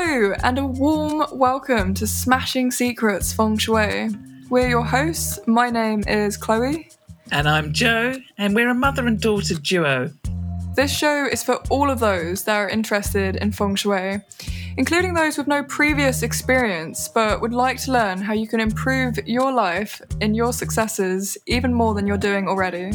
Hello, and a warm welcome to Smashing Secrets Feng Shui. We're your hosts. My name is Chloe. And I'm Jo, and we're a mother and daughter duo. This show is for all of those that are interested in Feng Shui, including those with no previous experience but would like to learn how you can improve your life and your successes even more than you're doing already.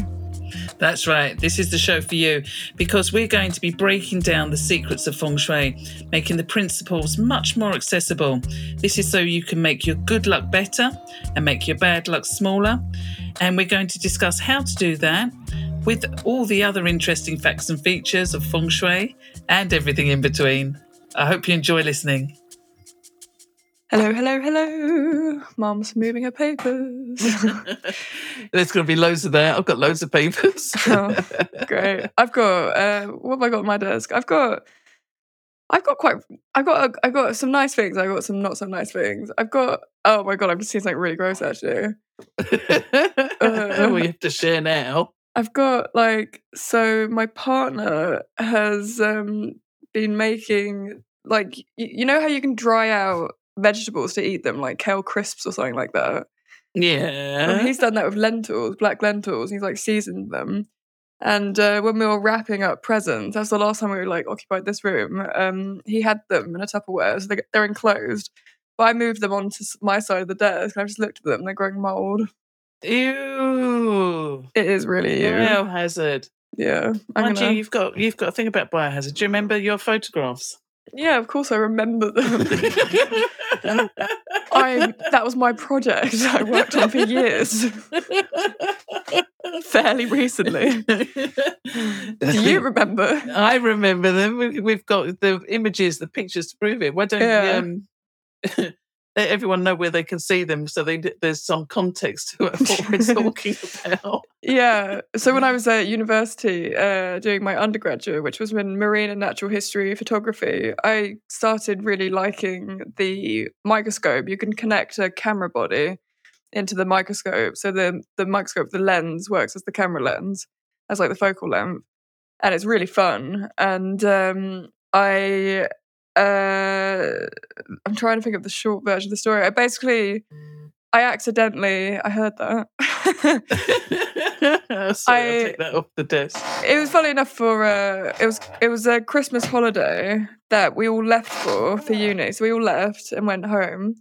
That's right. This is the show for you because we're going to be breaking down the secrets of feng shui, making the principles much more accessible. This is so you can make your good luck better and make your bad luck smaller. And we're going to discuss how to do that with all the other interesting facts and features of feng shui and everything in between. I hope you enjoy listening. Hello, hello, hello. Mom's moving her papers. There's going to be loads of that. I've got loads of papers. oh, great. I've got uh, what have I got on my desk? I've got I've got quite I've got I've got some nice things. I've got some not so nice things. I've got oh my god, I've just seen something really gross actually. uh, we have to share now. I've got like so my partner has um been making like you know how you can dry out vegetables to eat them, like kale crisps or something like that. Yeah. Well, he's done that with lentils, black lentils. He's like seasoned them. And uh, when we were wrapping up presents, that's the last time we were like occupied this room. Um, he had them in a Tupperware, so they, they're enclosed. But I moved them onto my side of the desk, and I've just looked at them. They're growing mold. Ew. It is really you. Biohazard. Yeah, I'm Mind gonna- you, you've got you've got to think about biohazard. Do you remember your photographs? Yeah. Of course, I remember them. I that was my project. I worked on for years. Fairly recently. Do you remember? I remember them. We- We've got the images, the pictures to prove it. Why don't Yeah. um, let everyone know where they can see them so they, there's some context to what we're talking about? Yeah. So when I was at university uh, doing my undergraduate, which was in marine and natural history photography, I started really liking the microscope. You can connect a camera body into the microscope. So the the microscope, the lens works as the camera lens, as like the focal length, and it's really fun. And um, I. Uh, I'm trying to think of the short version of the story. I basically, I accidentally, I heard that. Sorry, I- I'll take that off the desk. it was funny enough for uh, it was it was a Christmas holiday that we all left for for uni. So we all left and went home,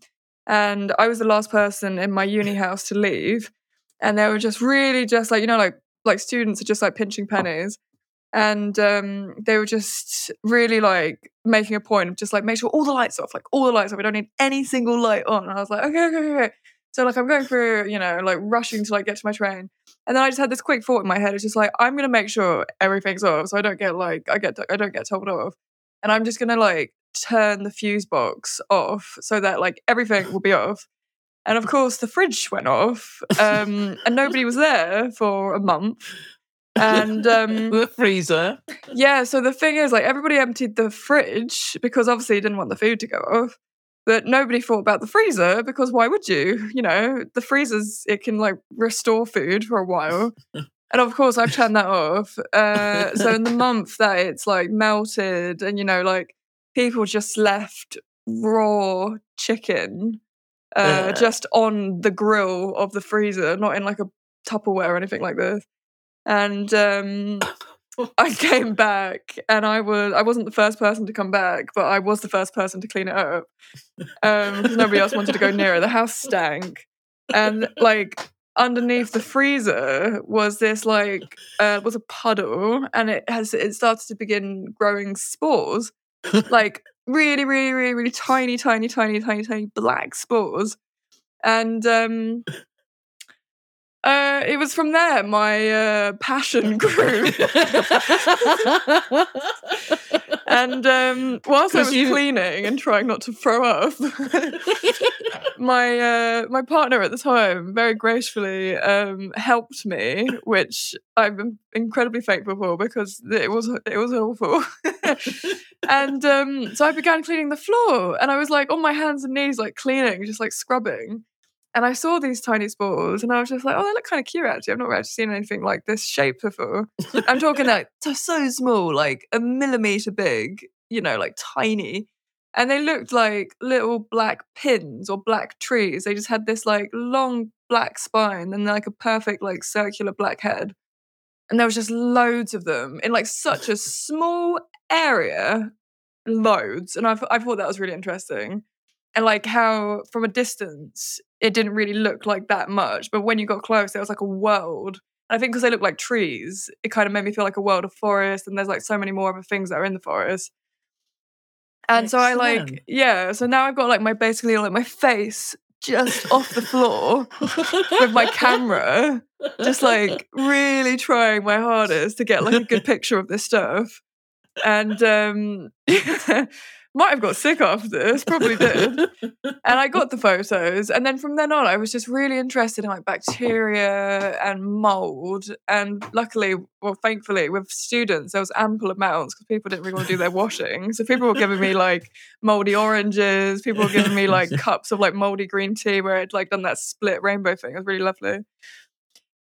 and I was the last person in my uni house to leave, and they were just really just like you know like like students are just like pinching pennies. And um, they were just really like making a point of just like make sure all the lights off, like all the lights off. We don't need any single light on. And I was like, okay, okay, okay. So like I'm going through, you know, like rushing to like get to my train. And then I just had this quick thought in my head. It's just like I'm gonna make sure everything's off, so I don't get like I get I don't get told off, and I'm just gonna like turn the fuse box off so that like everything will be off. And of course, the fridge went off, um, and nobody was there for a month. And um, The freezer. yeah, so the thing is, like, everybody emptied the fridge because obviously you didn't want the food to go off. But nobody thought about the freezer because why would you? You know, the freezer's, it can like restore food for a while. And of course, I've turned that off. Uh, so in the month that it's like melted and, you know, like people just left raw chicken uh, just on the grill of the freezer, not in like a Tupperware or anything like this. And um, I came back, and I was I wasn't the first person to come back, but I was the first person to clean it up because nobody else wanted to go near it. The house stank, and like underneath the freezer was this like uh, was a puddle, and it has it started to begin growing spores, like really, really, really, really tiny, tiny, tiny, tiny, tiny black spores, and um. Uh, it was from there my uh, passion grew. and um, whilst I was you- cleaning and trying not to throw up, my uh, my partner at the time very gracefully um, helped me, which I'm incredibly thankful for because it was it was awful. and um, so I began cleaning the floor, and I was like on my hands and knees, like cleaning, just like scrubbing. And I saw these tiny spores, and I was just like, "Oh, they look kind of cute. Actually, I've not actually seen anything like this shape before." I'm talking like so, so small, like a millimeter big, you know, like tiny. and they looked like little black pins or black trees. They just had this like long black spine and like a perfect like circular black head. And there was just loads of them in like such a small area, loads. And I, I thought that was really interesting. And like how from a distance, it didn't really look like that much. But when you got close, it was like a world. I think because they look like trees, it kind of made me feel like a world of forest. And there's like so many more other things that are in the forest. And so I like, yeah. So now I've got like my basically like my face just off the floor with my camera, just like really trying my hardest to get like a good picture of this stuff. And um might have got sick after this, probably did. And I got the photos. And then from then on, I was just really interested in like bacteria and mold. And luckily, well, thankfully, with students, there was ample amounts because people didn't really want to do their washing. So people were giving me like moldy oranges. People were giving me like cups of like moldy green tea where I'd like done that split rainbow thing. It was really lovely.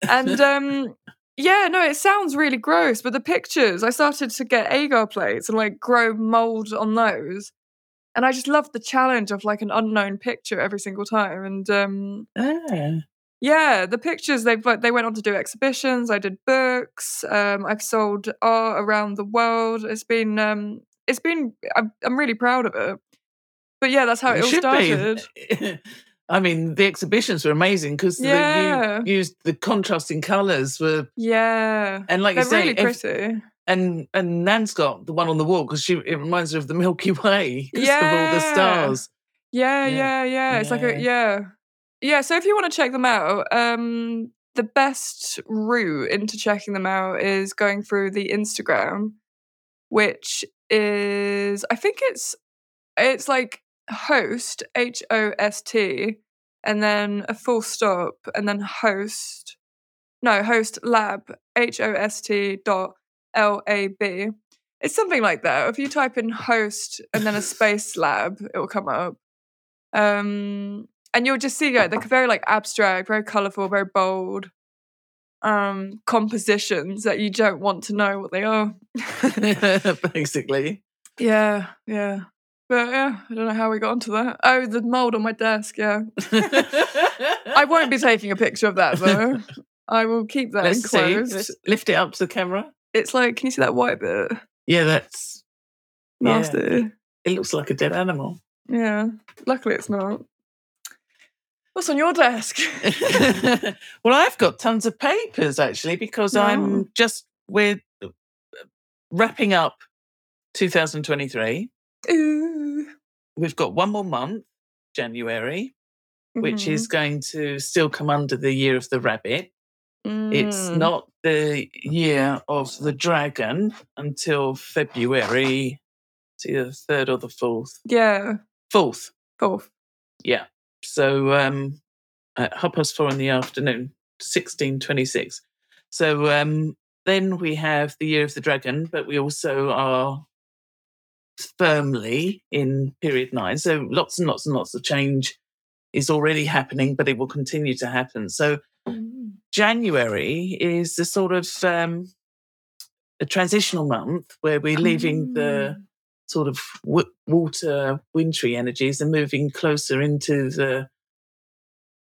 And um yeah, no, it sounds really gross, but the pictures, I started to get agar plates and like grow mold on those. And I just loved the challenge of like an unknown picture every single time. And um Ah. yeah, the pictures they they went on to do exhibitions. I did books. Um, I've sold art around the world. It's been um, it's been I'm, I'm really proud of it. But yeah, that's how it, It all started. I mean, the exhibitions were amazing because Yeah. you used the contrasting colours were, Yeah, and like they're you say, really ev- pretty. and and Nan's got the one on the wall because she it reminds her of the Milky Way because of all the Yeah. stars. Yeah, Yeah. yeah, yeah. It's like a yeah, yeah. So if you want to check them out, um, the best route into checking them out is going through the Instagram, which is I think it's it's like host H O S T and then a full stop and then host no host lab H O S T dot L A B. It's something like that. If you type in host and then a space lab, it will come up. Um, and you'll just see like they're very like abstract, very colorful, very bold um compositions that you don't want to know what they are. Basically, yeah, yeah. But yeah, I don't know how we got onto that. Oh, the mold on my desk, yeah. I won't be taking a picture of that though. I will keep that Let's see. Let's lift it up to the camera. It's like, can you see that white bit? Yeah, that's yeah. Nasty. It looks like a dead animal. Yeah. Luckily, it's not. What's on your desk? well, I've got tons of papers actually because Oh. I'm just we're uh, wrapping up 2023. Ooh. We've got one more month, January, which Mhm. is going to still come under the year of the rabbit. It's Mm. not the year of the dragon until February, it's either the third or the fourth. Yeah. Fourth, Fourth. yeah. So um, at half past four in the afternoon, sixteen twenty six. So um, then we have the year of the dragon, but we also are firmly in period nine. So lots and lots and lots of change is already happening, but it will continue to happen. So Mm. January is the sort of um, a transitional month where we're leaving the Mm. sort of w- water wintry energies and moving closer into the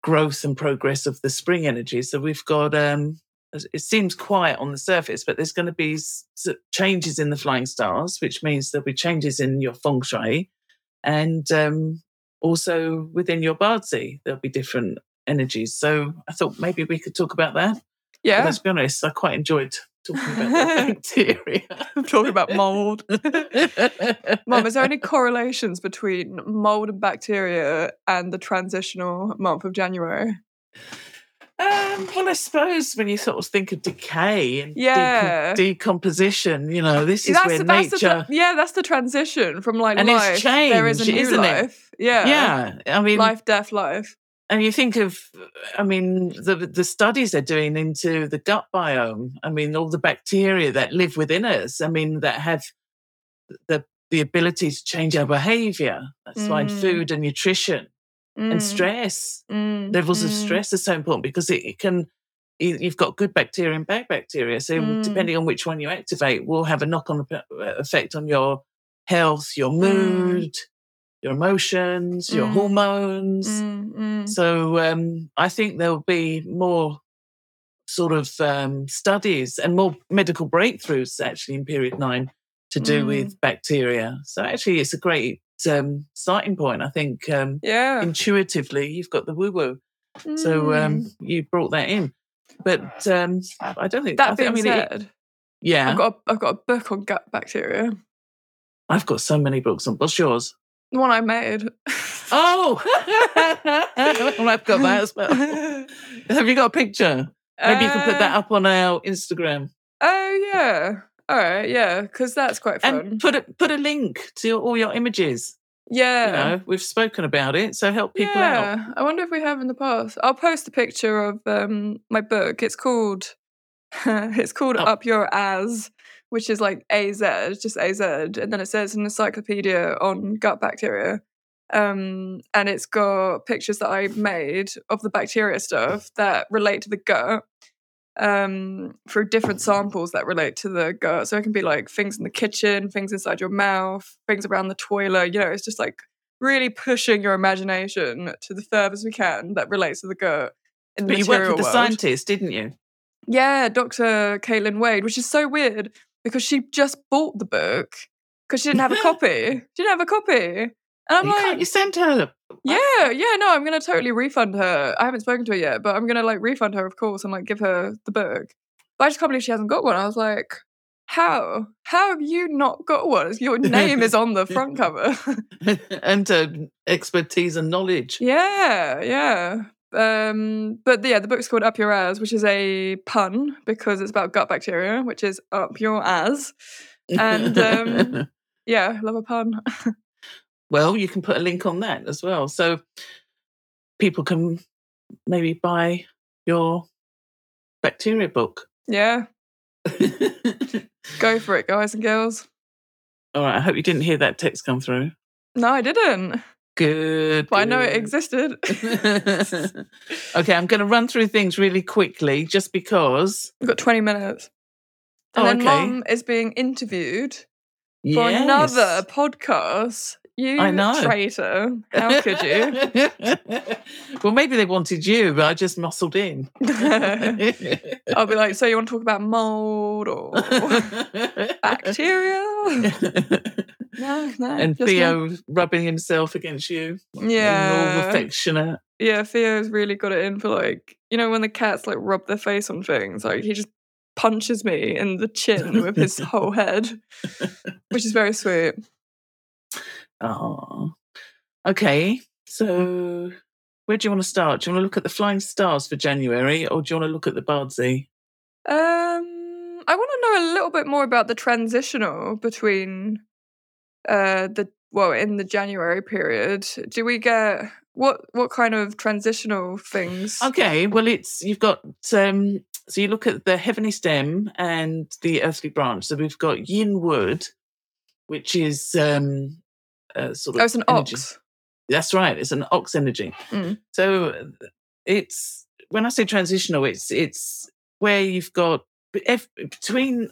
growth and progress of the spring energy. So we've got um, it seems quiet on the surface, but there's going to be changes in the flying stars, which means there'll be changes in your feng shui, and um, also within your bazi there'll be different energies. So I thought maybe we could talk about that. Yeah. let's be honest, I quite enjoyed talking about the bacteria. I'm talking about mold. Mum, is there any correlations between mold and bacteria and the transitional month of January? Um, well, I suppose when you sort of think of decay and Yeah. decomposition, you know, this is that's, where the- that's nature. the yeah, that's the transition from like And it's life. there is a new isn't it? life. Yeah. yeah, I mean, Life, death, life. and you think of, I mean, the the studies they're doing into the gut biome. I mean, all the bacteria that live within us. I mean, that have the the ability to change our behaviour. That's why Mm. food and nutrition and Mm, stress mm, levels of mm. stress are so important because it, it can you- you've got good bacteria and bad bacteria so Mm. depending on which one you activate will have a knock-on effect on your health your Mm. mood your emotions, your Mm. hormones. Mm, mm. So um, I think there'll be more sort of um, studies and more medical breakthroughs actually in period nine to do Mm. with bacteria. So actually, it's a great um, starting point. I think um, Yeah. intuitively you've got the woo woo. So um, Mm. you brought that in. But um, I don't think that I, being think, I mean, it- said, yeah, I've got a, I've got a book on gut bacteria. I've got so many books on. What's yours? The one I made. Oh, well, I've got that as well. Have you got a picture? Maybe you can put that Uh, up on our Instagram Oh yeah. All right. Yeah, because that's quite fun. and put a, put a link to all your images. yeah. You know, we've spoken about it, so help people out. yeah. I wonder if we have in the past. I'll post a picture of um my book. It's called it's called Up- Up Your As, which is like AZ, just AZ, and then it says an encyclopedia on gut bacteria. Um, and it's got pictures that I made of the bacteria stuff that relate to the gut. Um, for different samples that relate to the gut. So it can be like things in the kitchen, things inside your mouth, things around the toilet. You know, it's just like really pushing your imagination to the furthest we can that relates to the gut in the But you worked with the world. scientist, didn't you? Yeah, Dr. Caitlin Wade, which is so weird because she just bought the book because she didn't have a copy. She didn't have a copy. And I'm you, can't, like, you sent her. yeah, yeah, no, I'm gonna totally refund her. I haven't spoken to her yet, but I'm gonna like refund her, of course, and like give her the book. But I just can't believe she hasn't got one. I was like, how? How have you not got one? Your name is on the front cover. and uh, expertise and knowledge. Yeah, yeah. Um, but yeah, the book's called Up Your Ass, which is a pun because it's about gut bacteria, which is up your ass. And, um, Yeah, love a pun. Well, you can put a link on that as well, so people can maybe buy your bacteria book. Yeah, go for it, guys and girls. All right. I hope you didn't hear that text come through. No, I didn't, Good. but I know it existed. okay, I'm going to run through things really quickly just because. We've got 20 minutes. And Oh, then okay. mum is being interviewed for Yes. another podcast. You I know. traitor. How could you? well, maybe they wanted you, but I just muscled in. I'll be like, so you want to talk about mold or bacteria? No, no. and just me. Theo rubbing himself against you. Being all Yeah. affectionate. Yeah, Theo's really got it in for like, you know, when the cats like rub their face on things, like he just punches me in the chin with his whole head, which is very sweet. Oh. Okay. So where do you want to start? Do you want to look at the flying stars for January or do you want to look at the bazi? Um, I want to know a little bit more about the transitional between uh the well in the January period. Do we get what what kind of transitional things? Okay, well it's you've got um so you look at the heavenly stem and the earthly branch. So we've got yin wood, which is um uh, sort of Oh, it's an energy. ox. That's right. It's an ox energy. Mm. So it's when I say transitional, it's it's where you've got if, between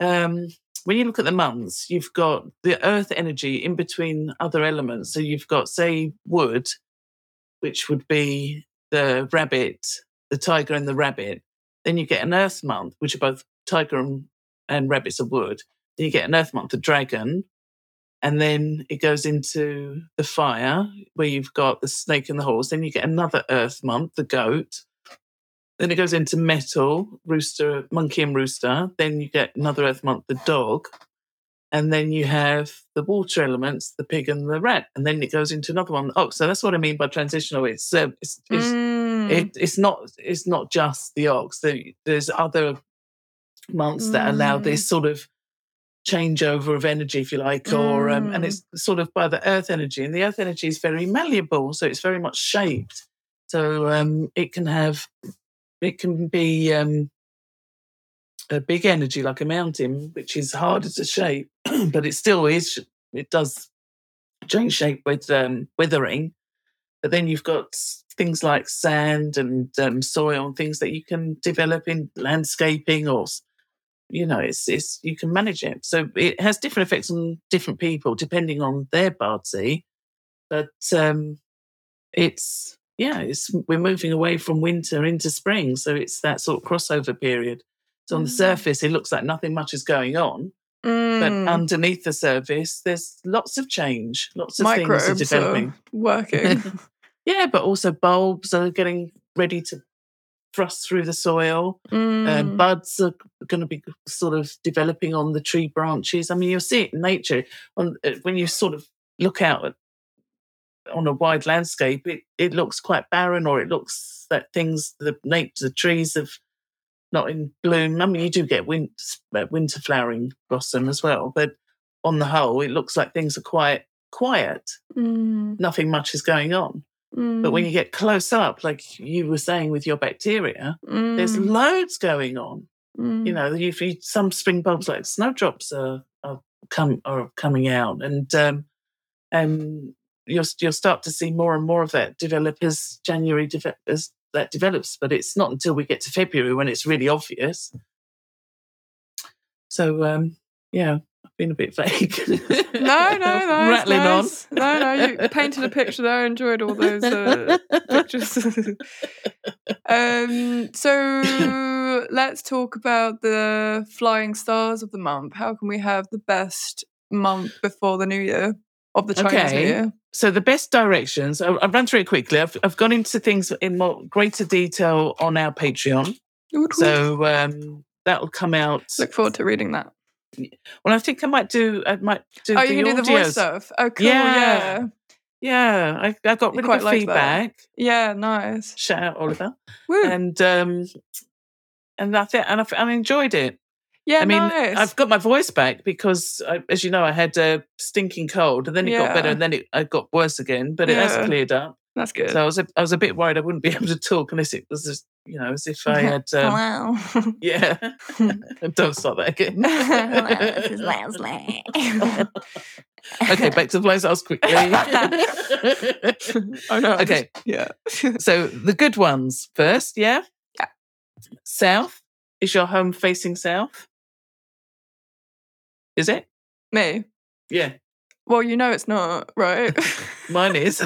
um when you look at the months, you've got the earth energy in between other elements. So you've got say wood, which would be the rabbit, the tiger, and the rabbit. Then you get an earth month, which are both tiger and, and rabbits of wood. Then you get an earth month, the dragon, and then it goes into the fire where you've got the snake and the horse. Then you get another earth month, the goat. Then it goes into metal, rooster, monkey and rooster. Then you get another earth month, the dog. And then you have the water elements, the pig and the rat. And then it goes into another one, the ox. So that's what I mean by transitional. It's uh, it's, it's Mm. it, it's not it's not just the ox. There's other months that allow Mm. this sort of changeover of energy, if you like, or um, and Mm. it's sort of by the earth energy, and the earth energy is very malleable, so it's very much shaped. So um, it can have it can be um, a big energy like a mountain, which is harder to shape, but it still is. It does change shape with um, weathering. But then you've got things like sand and um, soil and things that you can develop in landscaping or, you know, it's, it's you can manage it. So it has different effects on different people depending on their bazi. but um, it's yeah, it's we're moving away from winter into spring, so it's that sort of crossover period. So on the Mm. surface, it looks like nothing much is going on, but Mm, underneath the surface, there's lots of change, lots of things are microbes developing. are working. Yeah, but also bulbs are getting ready to thrust through the soil. Uh, Mm, buds are going to be sort of developing on the tree branches. I mean, you'll see it in nature on uh, when you sort of look out at, on a wide landscape. It it looks quite barren, or it looks that things the nature the trees have not in bloom. I mean, you do get win, uh, winter flowering blossom as well, but on the whole, it looks like things are quite quiet. mm, Nothing much is going on. But when mm, you get close up, like you were saying with your bacteria, there's mm, loads going on. mm. You know, if you, some spring bulbs like snowdrops are, are come are coming out, and um, and you'll you'll start to see more and more of that develop as January deve- as that develops. But it's not until we get to February when it's really obvious. So um, yeah, I've been a bit vague. No, no, no. rattling nice. No, no. You painted a picture there. I enjoyed all those uh, pictures. um, so let's talk about the flying stars of the month. How can we have the best month before the new year of the Chinese New Okay. Year? So the best directions, I'll, I'll run through it quickly. I've, I've gone into things in more greater detail on our Patreon. Woot. So um, that'll come out. look forward to reading that. Well, I think I might do. I might do. oh, the you can do the voice stuff. Oh, cool. Yeah. Yeah. Yeah, I, I got really quite good like that. feedback. Yeah. Nice. Shout out Oliver, Woo. and um, and that's it. And I, I enjoyed it. yeah. I mean, nice. I've got my voice back because, I, as you know, I had a stinking cold, and then it got better, and then it, it got worse again. But it Yeah. has cleared up. That's good. So I was a, I was a bit worried I wouldn't be able to talk unless it was just you know as if I had um, Hello. yeah. Don't start that again. Hello, this is Leslie. okay, back to the house quickly. oh no. Okay. just- yeah. so the good ones first, yeah. Yeah. South is your home facing south. Is it? Me. Yeah, Well, you know it's not, right? mine is.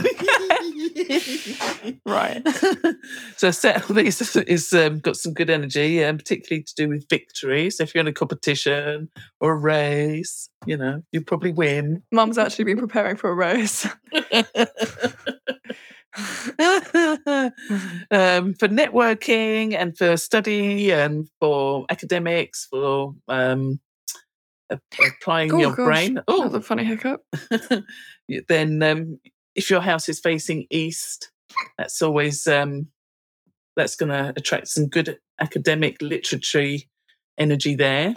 Right. so south is, is um, got some good energy, and particularly to do with victory. So if you're in a competition or a race, you know you probably win. Mum's actually been preparing for a race. um, for networking and for study and for academics, for um, applying Oh, your gosh. brain. Oh, the funny hiccup. then um, if your house is facing east, that's always um, that's going to attract some good academic literary energy there.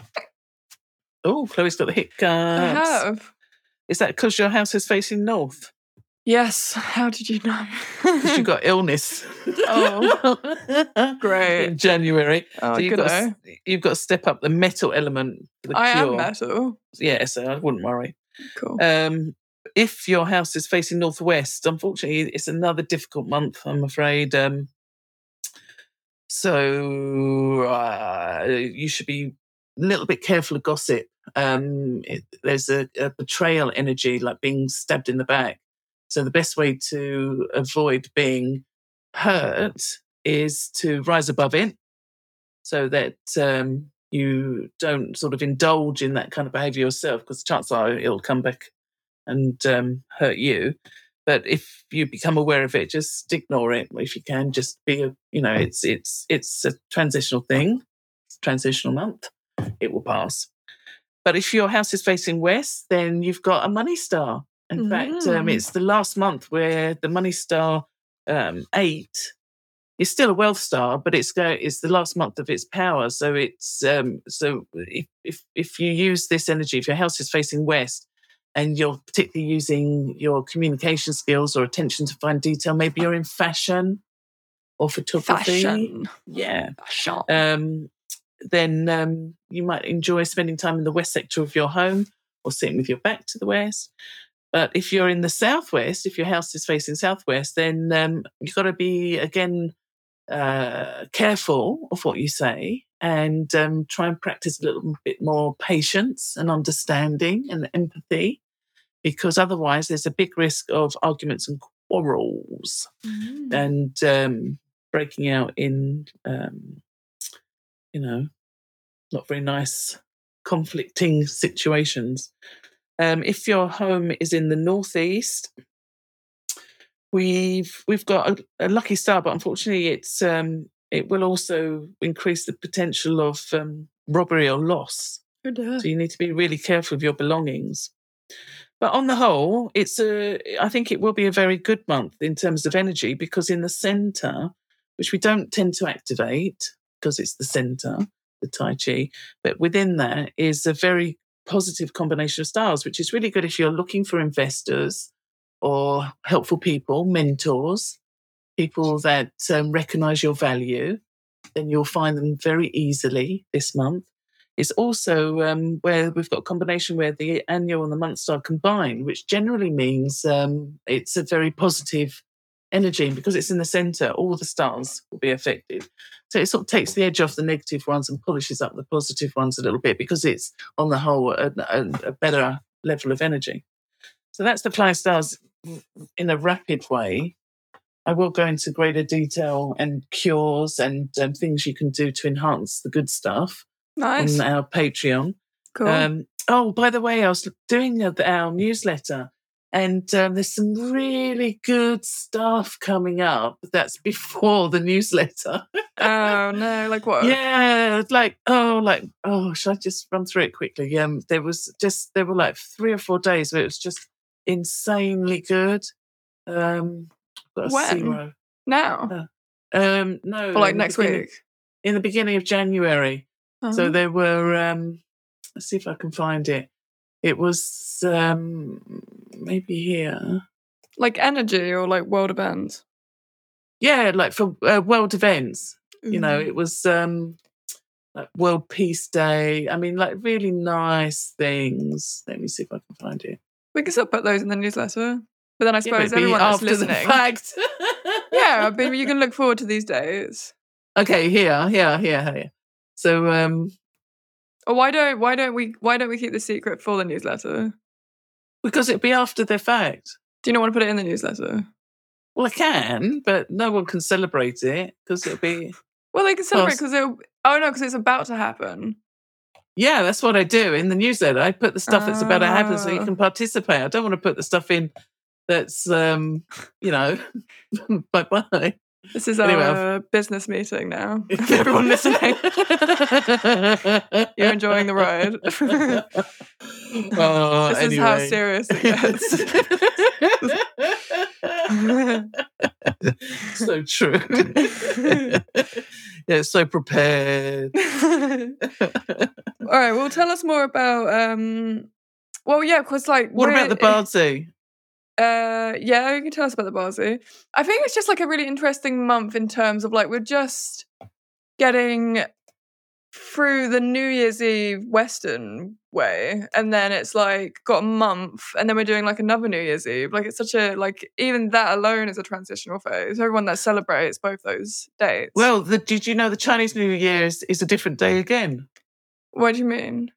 Oh, Chloe's got the hiccups. I have. Is that because your house is facing north? Yes. How did you know? Because you got illness. Oh, great. In January. Oh, so you've got, to, you've got to step up the metal element. The I cure. am metal. Yeah, so I wouldn't worry. Cool. Um, if your house is facing northwest, unfortunately, it's another difficult month. I'm afraid. Um, so uh, you should be a little bit careful of gossip. Um, it, there's a, a betrayal energy, like being stabbed in the back. So the best way to avoid being hurt is to rise above it, so that um, you don't sort of indulge in that kind of behaviour yourself, because chances are it'll come back and um, hurt you. But if you become aware of it, just ignore it if you can. Just be, a, you know, it's it's it's a transitional thing, it's a transitional month. It will pass. But if your house is facing west, then you've got a money star. In fact, um, Mm. it's the last month where the money star um, eight is still a wealth star, but it's go it's the last month of its power. So it's um, so if, if if you use this energy, if your house is facing west, and you're particularly using your communication skills or attention to fine detail, maybe you're in fashion or photography. Fashion. Yeah. Fashion. Um, then um, you might enjoy spending time in the west sector of your home or sitting with your back to the west. But if you're in the southwest, if your house is facing southwest, then um, you've got to be again uh, careful of what you say and um, try and practice a little bit more patience and understanding and empathy. because otherwise there's a big risk of arguments and quarrels Mm. and um, breaking out in, um, you know, not very nice conflicting situations. Um, if your home is in the northeast, we've we've got a, a lucky star, but unfortunately, it's um, it will also increase the potential of um, robbery or loss. Oh. So you need to be really careful of your belongings. But on the whole, it's a. I think it will be a very good month in terms of energy because in the centre, which we don't tend to activate because it's the centre, the Tai Chi, but within there is a very positive combination of stars, which is really good if you're looking for investors or helpful people, mentors, people that um, recognise your value. Then you'll find them very easily this month. It's also um, where we've got a combination where the annual and the month star combine, which generally means um, it's a very positive energy. Because it's in the center, all the stars will be affected. So it sort of takes the edge off the negative ones and polishes up the positive ones a little bit because it's, on the whole, a, a, better level of energy. So that's the flying stars in a rapid way. I will go into greater detail and cures and um, things you can do to enhance the good stuff Nice. on our Patreon. Cool. Um, oh, by the way, I was doing our newsletter, and um, there's some really good stuff coming up. That's before the newsletter. oh no, like what? yeah, like oh, like oh, should I just run through it quickly? Um, there was just there were like three or four days where it was just insanely good. Um, got When? Now. Um, no, Or like next week. in the beginning of January. So Uh-huh. there were. Um, let's see if I can find it. It was um, maybe here. like energy or like world events. Yeah, like for uh, world events. You know, Mm. it was um, like World Peace Day. I mean, like really nice things. Let me see if I can find it. We can still put those in the newsletter. But then I suppose everyone that's after the listening. fact. yeah, but you can look forward to these days. Okay, here, here, here, here. So, um, Or why don't why don't we why don't we keep the secret for the newsletter? because it'd be after the fact. Do you not want to put it in the newsletter? Well, I can, but no one can celebrate it because it'll be. Well, they can celebrate because it'll. Oh no, because it's about to happen. Yeah, that's what I do in the newsletter. I put the stuff that's about to happen so you Ah. can participate. I don't want to put the stuff in that's, um, you know, bye bye. This is Anyway, our business meeting now. Everyone listening, you're enjoying the ride. oh, this is how serious it gets. so true. yeah, so prepared. All right, well, tell us more about. um Well, yeah, because like, What about the bazi? Uh, yeah, you can tell us about the bazi. I think it's just like a really interesting month in terms of like we're just getting through the New Year's Eve Western way, and then it's like got a month, and then we're doing like another New Year's Eve. Like it's such a like even that alone is a transitional phase. Everyone that celebrates both those dates. Well, the, did you know the Chinese New Year is, is a different day again? what do you mean?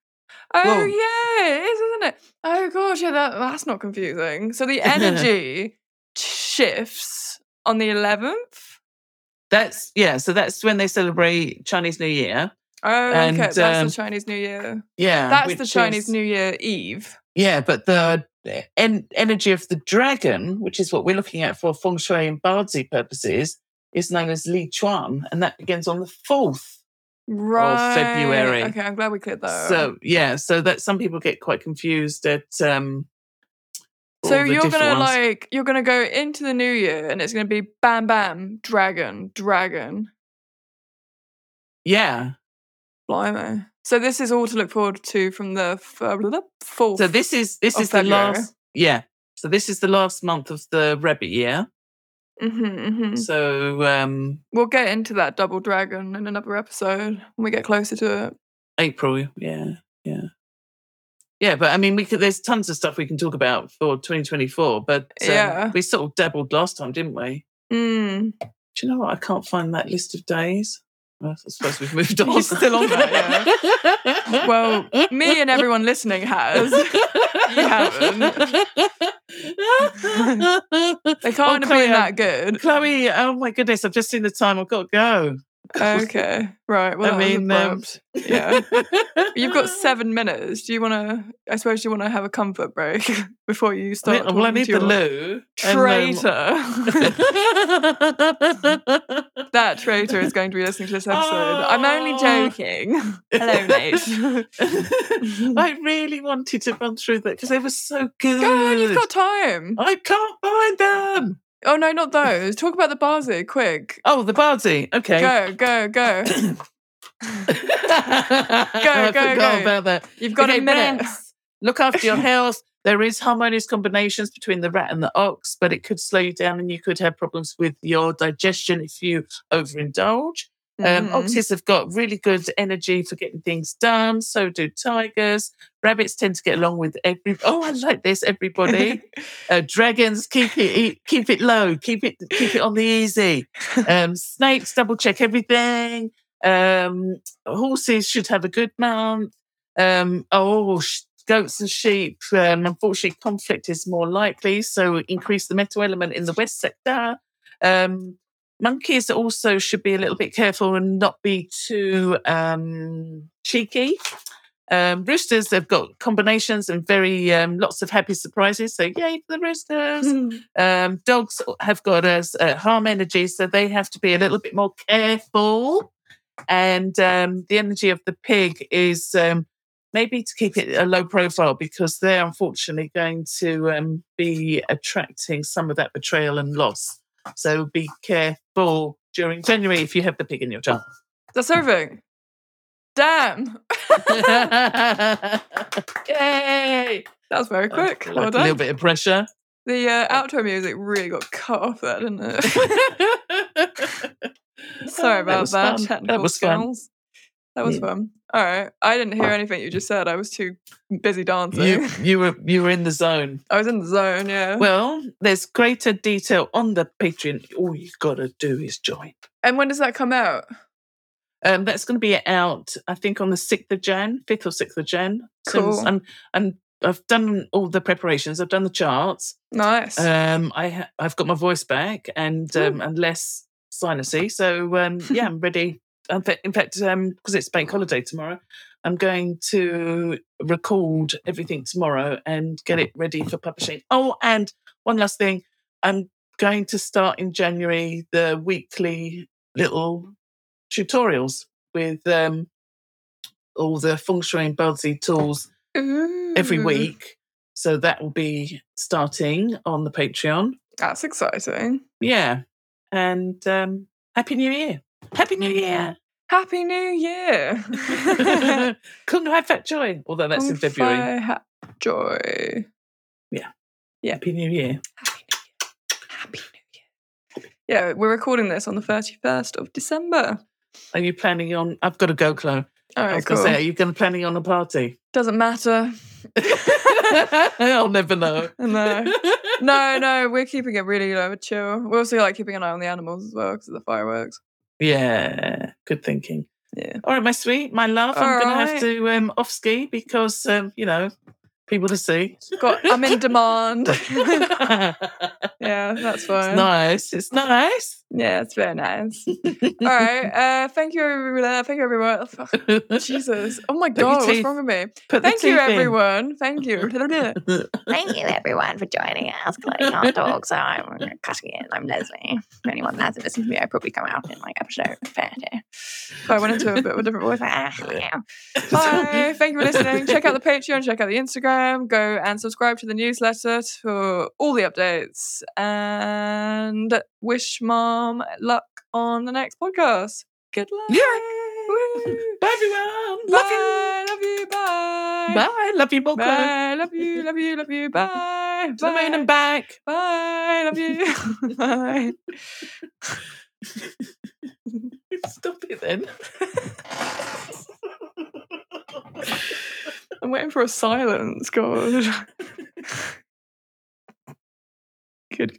Oh Well- yeah, it is, isn't it? Oh gosh, yeah, that that's not confusing. So the energy shifts on the eleventh. That's yeah. So that's when they celebrate Chinese New Year. Oh, okay, And, that's um, the Chinese New Year. Yeah, That's the Chinese is- New Year Eve. Yeah, but the en- energy of the dragon, which is what we're looking at for feng shui and bazi purposes, is known as Li Chun, and that begins on the fourth. Right. February. Okay, I'm glad we cleared that. So yeah, so that some people get quite confused at. um So you're gonna ones. like you're gonna go into the new year and it's gonna be bam bam dragon dragon yeah. blimey. So this is all to look forward to from the uh, fourth. So this is this is the last. Yeah. So this is the last month of the rabbit year. Hmm hmm So um We'll get into that double dragon in another episode when we get closer to it. April. Yeah, yeah, yeah. But I mean, we could. There's tons of stuff we can talk about for 2024. But um, Yeah. we sort of dabbled last time, didn't we? Mm. Do you know what? I can't find that list of days. I suppose we've moved on. He's still on that, yeah. Well, me and everyone listening has. They can't have Chloe, been that good. Chloe, oh my goodness, I've just seen the time. I've got to go. Okay, right. Well, I mean, um, yeah. You've got seven minutes. Do you want to? I suppose you want to have a comfort break before you start. well, I need to the loo. Traitor. That traitor is going to be listening to this episode. I'm only Oh. joking. Hello, Nate. I really wanted to run through that because they were so good. Go on, you've got time. I can't find them. Oh no, not those. Talk about the bazi, quick. Oh, the bazi. Okay. Go, go, go. I go, forgot go. about that. You've got Okay, a minute. Look after your health. There is harmonious combinations between the rat and the ox, but it could slow you down and you could have problems with your digestion if you overindulge. Um, Mhm. Oxes have got really good energy for getting things done. So do tigers. Rabbits tend to get along with every. Oh, I like this. Everybody. uh, dragons keep it keep it low. Keep it keep it on the easy. Um, snakes double check everything. Um, horses should have a good month. Um, oh, sh- goats and sheep. Um, unfortunately, conflict is more likely. So increase the metal element in the west sector. Um, monkeys also should be a little bit careful and not be too um, cheeky. Um, roosters, they've got combinations and very um, lots of happy surprises. So yay for the roosters. Um, dogs have got us uh, harm energy, so they have to be a little bit more careful. And um, the energy of the pig is um, maybe to keep it a low profile because they're unfortunately going to um, be attracting some of that betrayal and loss. So be careful during January if you have the pig in your jar. That's everything. Damn. Yay! That was very quick. I Well a little bit of pressure. The uh, outro music really got cut off there, didn't it? Sorry about that. Technical That was fun. That was Yeah. fun. All right. I didn't hear anything you just said. I was too busy dancing. You you were you were in the zone. I was in the zone, yeah. Well, there's greater detail on the Patreon. All you've got to do is join. and when does that come out? Um, that's going to be out, I think, on the sixth of Jan, fifth or sixth of Jan. So- Cool. and and I've done all the preparations. I've done the charts. Nice. Um, I ha- I've got my voice back and um, and less sinusy. So um, yeah, I'm ready. In fact, because it's bank holiday tomorrow, I'm going to record everything tomorrow and get it ready for publishing. Oh, and one last thing, I'm going to start in January the weekly little tutorials with um, all the feng shui and bazi tools every week. So that will be starting on the Patreon. That's exciting. Yeah. And um, Happy New Year. Happy New Year. Happy New Year. Kung Hai Fat Joy. Although that's in February. Fai Ha- Joy. Yeah. Yeah. Happy New Year. Happy New Year. Happy New Year. Yeah, we're recording this on the 31st of December. Are you planning on? I've got to go, Chloe. All I was cool. to say, are you going to planning on a party? Doesn't matter. I'll never know. No. No, no, we're keeping it really low, chill. We're also like keeping an eye on the animals as well because of the fireworks. Yeah, good thinking. Yeah. All right, my sweet, my love. I'm All going to have to um, off ski because um, you know people to see. Got I'm in demand. yeah, that's fine. nice. It's nice. Yeah, it's very nice. All right. Uh thank you everyone. Thank you everyone. Jesus. Oh my Put god, what's wrong with me? Put Thank you teeth in. everyone. Thank you. Thank you, everyone, for joining us. Clothing Hot Dogs. So I'm cutting it. I'm Leslie. For anyone that hasn't listened to me, I probably come out in like episode 30. I went into a bit of a different voice. Ah, yeah. Bye. Thank you for listening. Check out the Patreon, check out the Instagram, go and subscribe to the newsletter for all the updates. And wish um, luck on the next podcast. Good luck. Yeah. Bye, everyone. Bye. Love you. Love you. Bye. Bye. Love you, Bye. Love you. Love you. Love you. Bye. To Bye. the moon and back. Bye. Love you. Bye. Stop it then. I'm waiting for a silence, God. Good